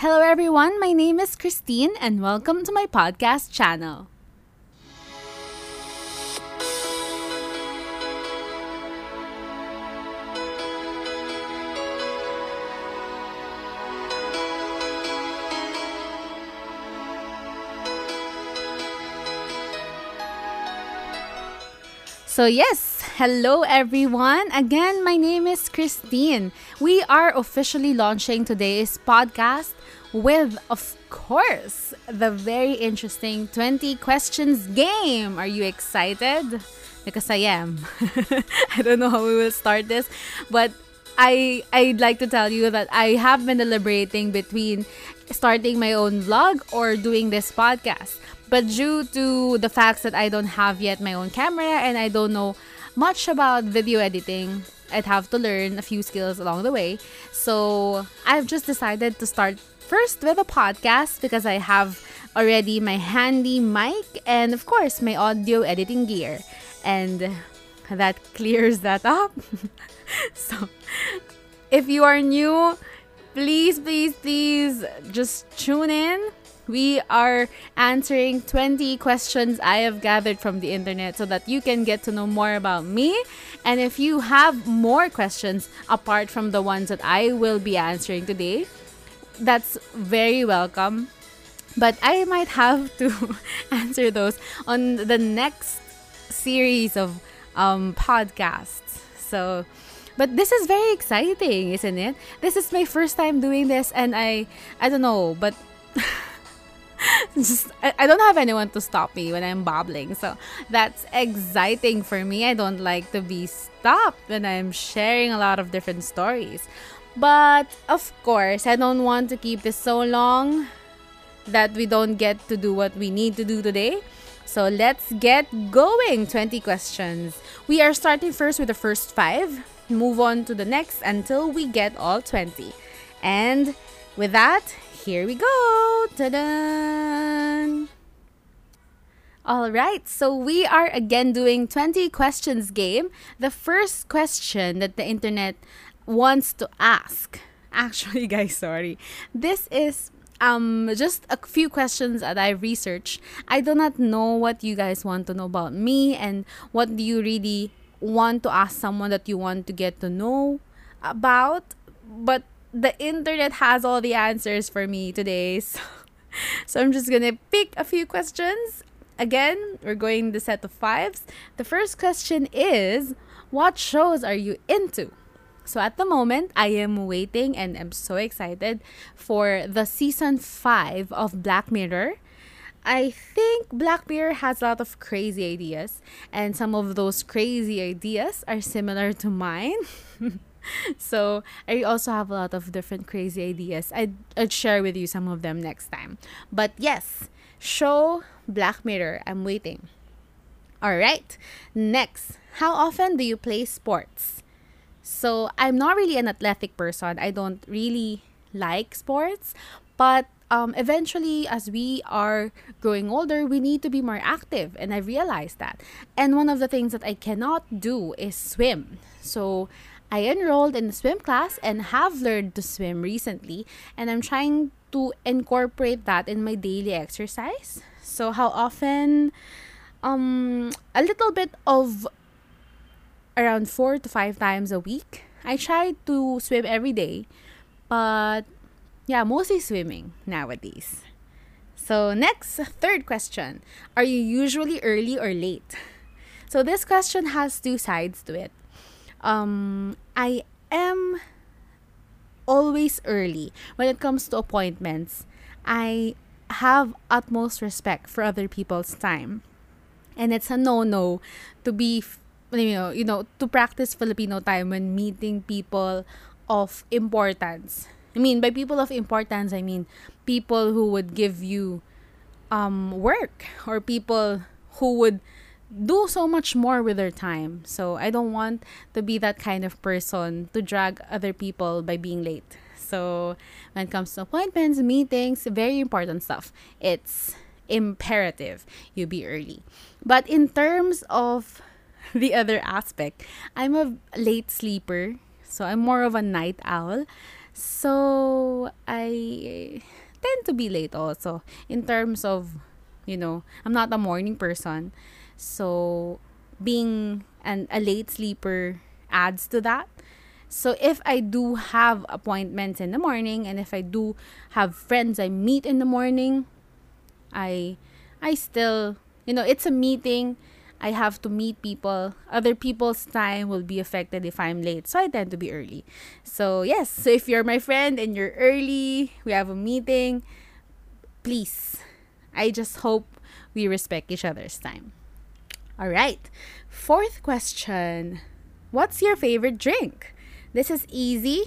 Hello, everyone. My name is Christine, and welcome to my podcast channel. So, yes, hello everyone. Again, my name is Christine. We are officially launching today's podcast with, of course, the very interesting 20 questions game. Are you excited? Because I am. I don't know how we will start this, but I I'd like to tell you that I have been deliberating between starting my own vlog or doing this podcast. But due to the facts that I don't have yet my own camera and I don't know much about video editing, I'd have to learn a few skills along the way. So I've just decided to start first with a podcast because I have already my handy mic and, of course, my audio editing gear. And that clears that up. so if you are new, please, please, please just tune in we are answering 20 questions I have gathered from the internet so that you can get to know more about me. And if you have more questions apart from the ones that I will be answering today, that's very welcome. But I might have to answer those on the next series of um, podcasts. So, but this is very exciting, isn't it? This is my first time doing this, and I, I don't know, but just I, I don't have anyone to stop me when I'm babbling. So that's exciting for me. I don't like to be stopped when I'm sharing a lot of different stories. But of course, I don't want to keep this so long that we don't get to do what we need to do today. So let's get going. 20 questions. We are starting first with the first 5, move on to the next until we get all 20. And with that, here we go. Ta-da! All right, so we are again doing 20 questions game. The first question that the internet wants to ask. Actually, guys, sorry. This is um just a few questions that I researched. I do not know what you guys want to know about me and what do you really want to ask someone that you want to get to know about. But the internet has all the answers for me today. So, so I'm just gonna pick a few questions. Again, we're going the set of fives. The first question is What shows are you into? So at the moment, I am waiting and I'm so excited for the season 5 of Black Mirror. I think Black Mirror has a lot of crazy ideas, and some of those crazy ideas are similar to mine. so I also have a lot of different crazy ideas. I'd, I'd share with you some of them next time. But yes, show Black Mirror. I'm waiting. All right. Next, how often do you play sports? So I'm not really an athletic person. I don't really like sports, but um, eventually, as we are growing older, we need to be more active, and I realized that. And one of the things that I cannot do is swim. So I enrolled in a swim class and have learned to swim recently, and I'm trying to incorporate that in my daily exercise. So, how often? Um, a little bit of around four to five times a week. I try to swim every day, but yeah, mostly swimming nowadays. So, next, third question Are you usually early or late? So, this question has two sides to it um, I am always early when it comes to appointments. I have utmost respect for other people's time. And it's a no-no to be you know, you know, to practice Filipino time when meeting people of importance. I mean, by people of importance, I mean people who would give you um work or people who would do so much more with their time. So I don't want to be that kind of person to drag other people by being late. So when it comes to appointments, meetings, very important stuff. It's imperative you be early. But in terms of the other aspect, I'm a late sleeper. So I'm more of a night owl. So I tend to be late also in terms of, you know, I'm not a morning person. So being an a late sleeper adds to that. So if I do have appointments in the morning and if I do have friends I meet in the morning, I I still, you know, it's a meeting. I have to meet people. Other people's time will be affected if I'm late. So I tend to be early. So, yes. So if you're my friend and you're early, we have a meeting, please. I just hope we respect each other's time. All right. Fourth question What's your favorite drink? This is easy.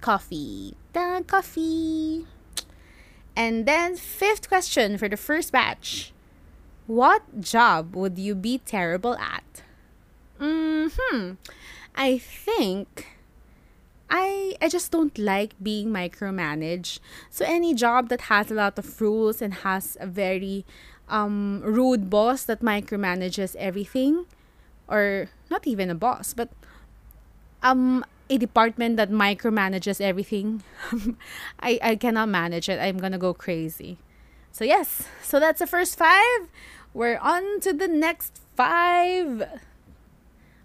Coffee. Da coffee. And then fifth question for the first batch. What job would you be terrible at? Hmm. I think I I just don't like being micromanaged. So any job that has a lot of rules and has a very um, rude boss that micromanages everything, or not even a boss, but um a department that micromanages everything, I I cannot manage it. I'm gonna go crazy. So yes, so that's the first five. We're on to the next five.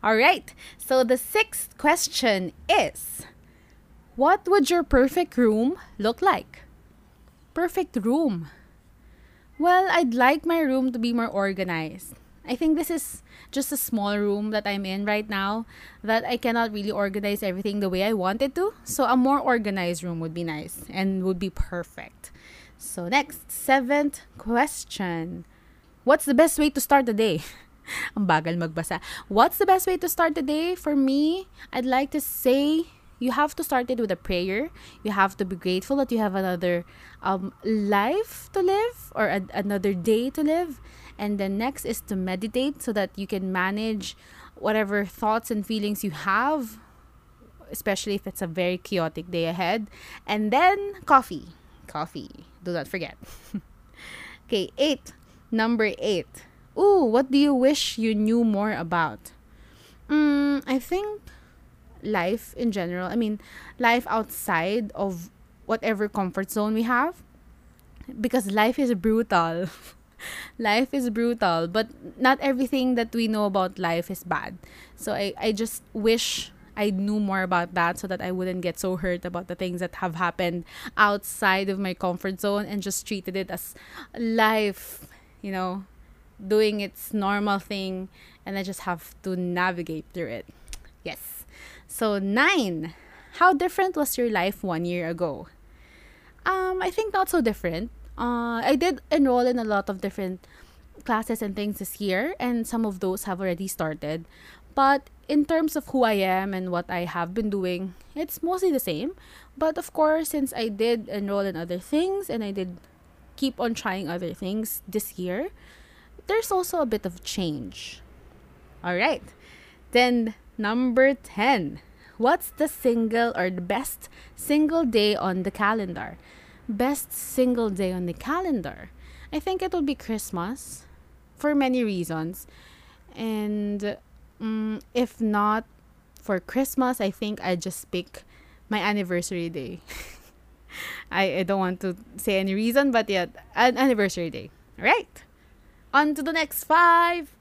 All right. So the sixth question is What would your perfect room look like? Perfect room. Well, I'd like my room to be more organized. I think this is just a small room that I'm in right now that I cannot really organize everything the way I wanted to. So a more organized room would be nice and would be perfect. So next, seventh question. What's the best way to start the day? Ang bagal magbasa. What's the best way to start the day? For me, I'd like to say you have to start it with a prayer. You have to be grateful that you have another um, life to live or a- another day to live. And then next is to meditate so that you can manage whatever thoughts and feelings you have, especially if it's a very chaotic day ahead. And then coffee. Coffee. Do not forget. okay, eight. Number eight. Ooh, what do you wish you knew more about? Mm, I think life in general. I mean, life outside of whatever comfort zone we have. Because life is brutal. life is brutal, but not everything that we know about life is bad. So I, I just wish I knew more about that so that I wouldn't get so hurt about the things that have happened outside of my comfort zone and just treated it as life, you know, doing its normal thing and I just have to navigate through it. Yes. So, nine. How different was your life one year ago? Um, I think not so different. Uh, I did enroll in a lot of different classes and things this year, and some of those have already started. But in terms of who I am and what I have been doing, it's mostly the same. But of course, since I did enroll in other things and I did keep on trying other things this year, there's also a bit of change. All right. Then, number 10. What's the single or the best single day on the calendar? Best single day on the calendar. I think it will be Christmas for many reasons. And um, if not for Christmas, I think I just pick my anniversary day. I, I don't want to say any reason, but yeah, an anniversary day. All right. On to the next five.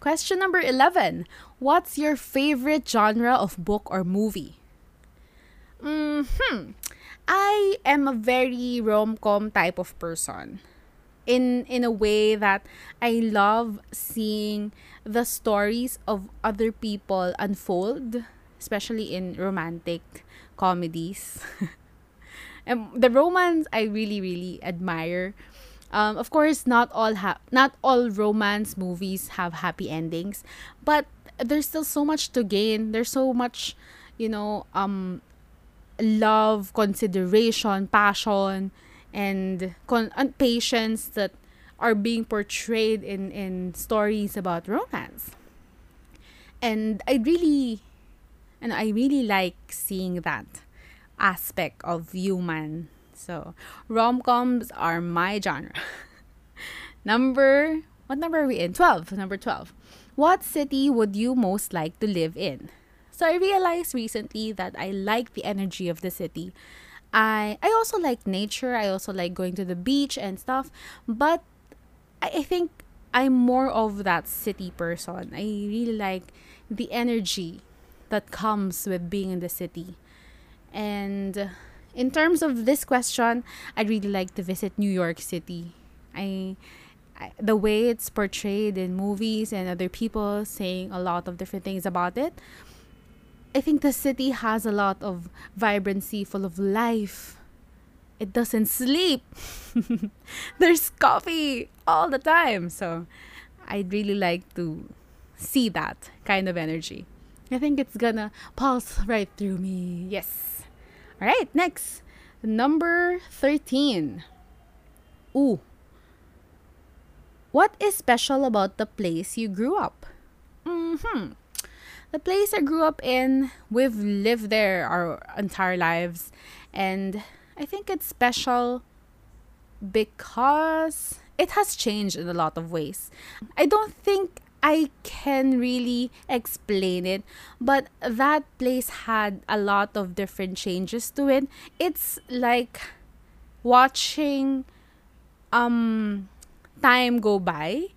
Question number 11. What's your favorite genre of book or movie? Hmm. I am a very rom-com type of person. In in a way that I love seeing the stories of other people unfold, especially in romantic comedies. and the romance I really really admire um, of course, not all ha- not all romance movies have happy endings, but there's still so much to gain. There's so much, you know, um, love, consideration, passion, and con- and patience that are being portrayed in in stories about romance. And I really, and I really like seeing that aspect of human so, rom-coms are my genre. number what number are we in? 12. Number 12. What city would you most like to live in? So I realized recently that I like the energy of the city. I I also like nature. I also like going to the beach and stuff. But I, I think I'm more of that city person. I really like the energy that comes with being in the city. And in terms of this question, I'd really like to visit New York City. I, I the way it's portrayed in movies and other people saying a lot of different things about it. I think the city has a lot of vibrancy, full of life. It doesn't sleep. There's coffee all the time. So I'd really like to see that kind of energy. I think it's gonna pulse right through me. Yes. All right, next. Number 13. Ooh. What is special about the place you grew up? Mhm the place I grew up in, we've lived there our entire lives. And I think it's special because it has changed in a lot of ways. I don't think I can really explain it, but that place had a lot of different changes to it. It's like watching um time go by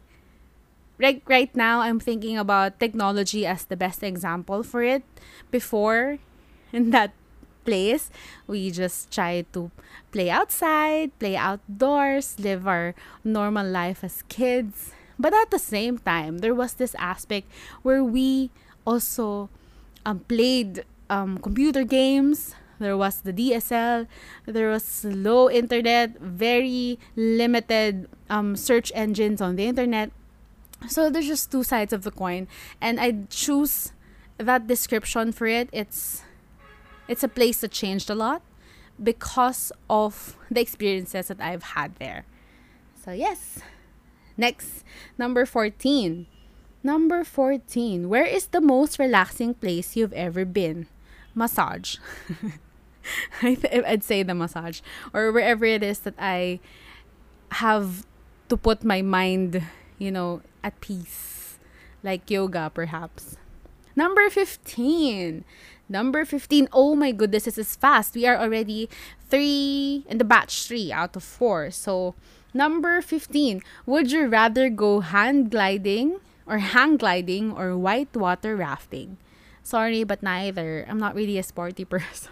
right right now I'm thinking about technology as the best example for it. Before in that place, we just try to play outside, play outdoors, live our normal life as kids. But at the same time, there was this aspect where we also um, played um, computer games. There was the DSL. There was low internet, very limited um, search engines on the internet so there's just two sides of the coin, and I choose that description for it. It's it's a place that changed a lot because of the experiences that I've had there. So yes. Next, number 14. Number 14. Where is the most relaxing place you've ever been? Massage. I th- I'd say the massage or wherever it is that I have to put my mind, you know, at peace, like yoga perhaps. Number 15. Number 15. Oh my goodness, this is fast. We are already three in the batch three out of four. So, number 15. Would you rather go hand gliding or hang gliding or white water rafting? Sorry, but neither. I'm not really a sporty person.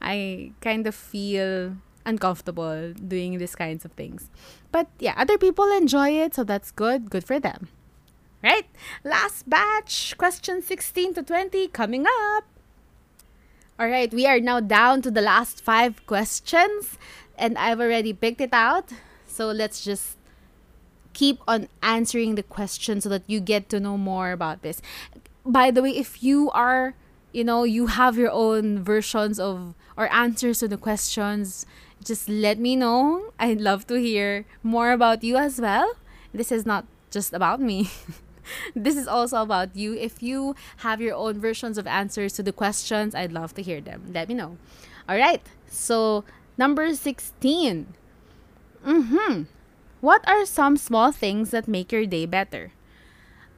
I kind of feel uncomfortable doing these kinds of things. But yeah, other people enjoy it, so that's good. Good for them. Right? Last batch, question 16 to 20 coming up. All right, we are now down to the last five questions, and I've already picked it out. So let's just keep on answering the question so that you get to know more about this. By the way, if you are, you know, you have your own versions of or answers to the questions, just let me know. I'd love to hear more about you as well. This is not just about me. this is also about you. If you have your own versions of answers to the questions, I'd love to hear them. Let me know. All right. So, number 16. Mhm. What are some small things that make your day better?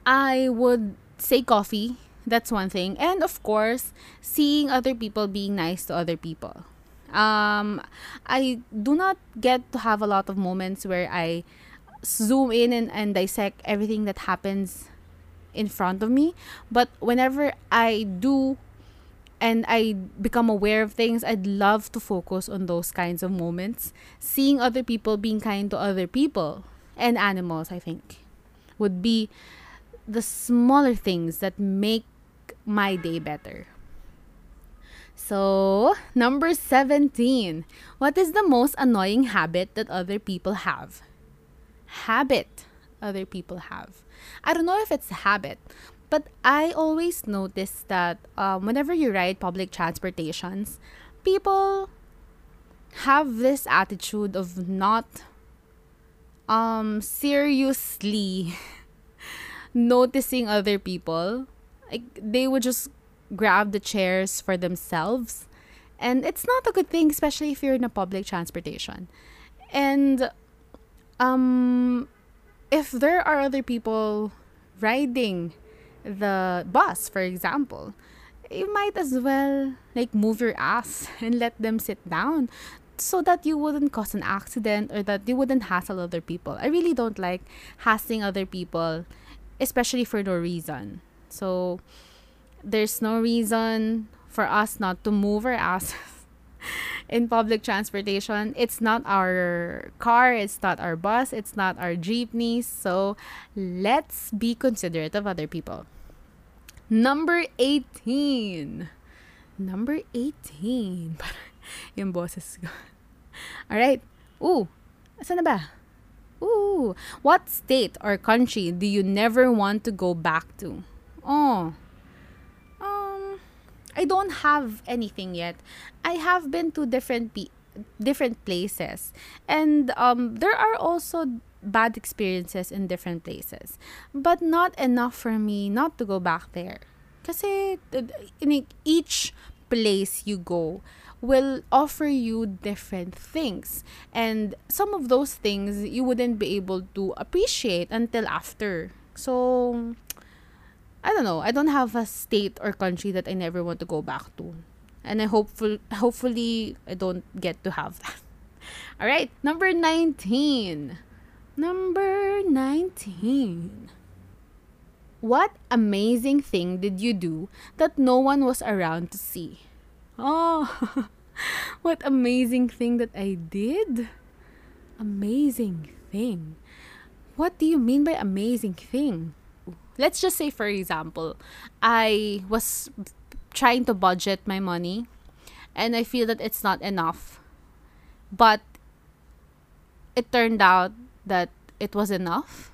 I would say coffee. That's one thing. And of course, seeing other people being nice to other people um, I do not get to have a lot of moments where I zoom in and, and dissect everything that happens in front of me. But whenever I do and I become aware of things, I'd love to focus on those kinds of moments. Seeing other people being kind to other people and animals, I think, would be the smaller things that make my day better. So, number 17. What is the most annoying habit that other people have? Habit other people have. I don't know if it's a habit, but I always notice that um, whenever you ride public transportations, people have this attitude of not um seriously noticing other people. Like they would just grab the chairs for themselves. And it's not a good thing, especially if you're in a public transportation. And um, if there are other people riding the bus, for example, you might as well like move your ass and let them sit down so that you wouldn't cause an accident or that you wouldn't hassle other people. I really don't like hassling other people, especially for no reason. So there's no reason for us not to move our asses in public transportation. It's not our car, it's not our bus, it's not our jeepneys. So let's be considerate of other people. Number 18. Number 18. yung boses ko. Alright. Ooh. Asan na ba? Ooh. What state or country do you never want to go back to? Oh. Um, I don't have anything yet. I have been to different pe- different places. And um, there are also bad experiences in different places. But not enough for me not to go back there. Kasi in each place you go, will offer you different things. And some of those things you wouldn't be able to appreciate until after. So, I don't know. I don't have a state or country that I never want to go back to. And I hopeful hopefully I don't get to have that. All right, number 19. Number 19. What amazing thing did you do that no one was around to see? Oh, what amazing thing that I did? Amazing thing. What do you mean by amazing thing? Let's just say, for example, I was trying to budget my money and I feel that it's not enough. But it turned out that it was enough.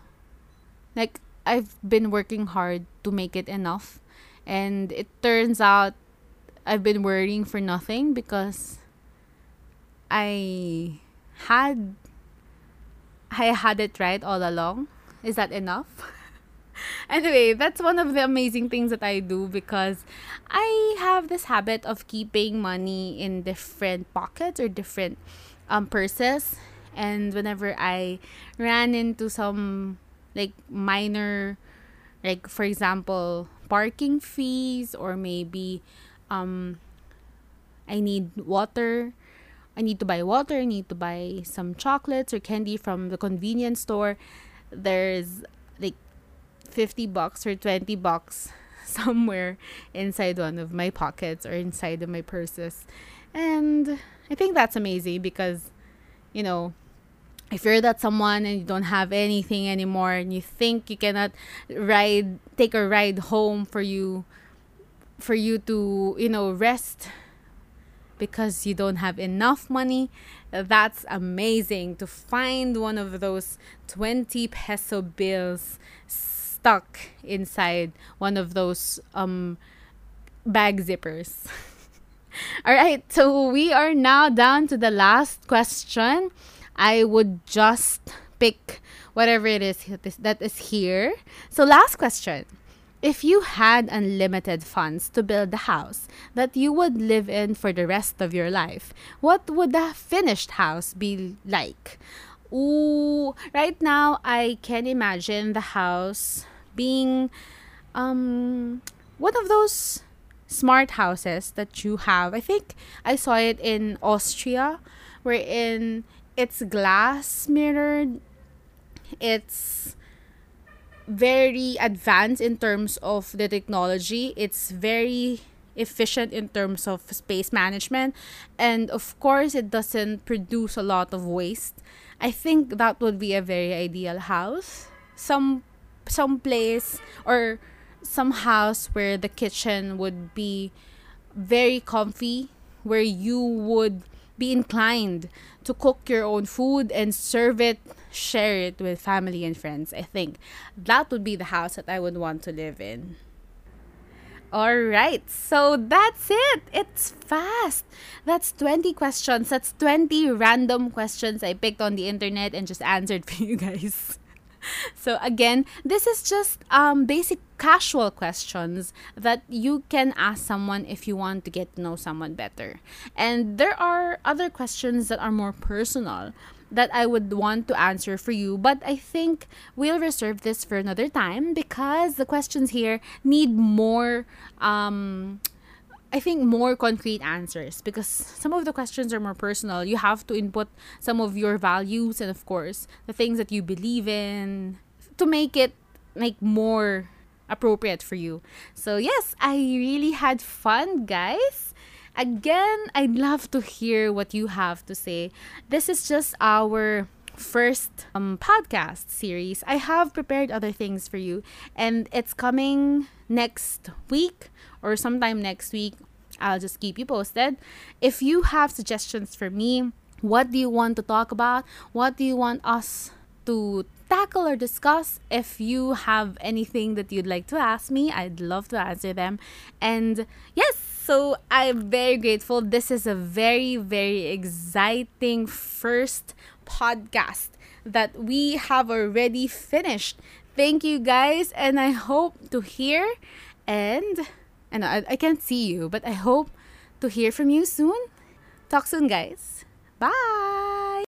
Like, I've been working hard to make it enough. And it turns out I've been worrying for nothing because I had I had it right all along. Is that enough? anyway, that's one of the amazing things that I do because I have this habit of keeping money in different pockets or different um purses and whenever I ran into some like minor like for example parking fees or maybe um I need water. I need to buy water, I need to buy some chocolates or candy from the convenience store. There's 50 bucks or 20 bucks somewhere inside one of my pockets or inside of my purses. And I think that's amazing because you know, if you're that someone and you don't have anything anymore and you think you cannot ride take a ride home for you for you to, you know, rest because you don't have enough money. That's amazing to find one of those 20 peso bills stuck inside one of those um bag zippers. All right, so we are now down to the last question. I would just pick whatever it is that is here. So, last question. If you had unlimited funds to build a house that you would live in for the rest of your life, what would the finished house be like? Ooh, right now I can imagine the house being um one of those smart houses that you have. I think I saw it in Austria wherein it's glass mirrored. It's very advanced in terms of the technology. It's very efficient in terms of space management. And of course, it doesn't produce a lot of waste. I think that would be a very ideal house. Some some place or some house where the kitchen would be very comfy, where you would be inclined to cook your own food and serve it, share it with family and friends. I think that would be the house that I would want to live in. All right, so that's it. It's fast. That's 20 questions. That's 20 random questions I picked on the internet and just answered for you guys. So again, this is just um, basic casual questions that you can ask someone if you want to get to know someone better. And there are other questions that are more personal that I would want to answer for you, but I think we'll reserve this for another time because the questions here need more um I think more concrete answers because some of the questions are more personal. You have to input some of your values and of course the things that you believe in to make it like more appropriate for you. So yes, I really had fun, guys. Again, I'd love to hear what you have to say. This is just our first um, podcast series. I have prepared other things for you, and it's coming next week or sometime next week. I'll just keep you posted. If you have suggestions for me, what do you want to talk about? What do you want us to tackle or discuss. If you have anything that you'd like to ask me, I'd love to answer them. And yes, so I'm very grateful. This is a very, very exciting first podcast that we have already finished. Thank you guys, and I hope to hear and and I, I can't see you, but I hope to hear from you soon. Talk soon, guys. Bye.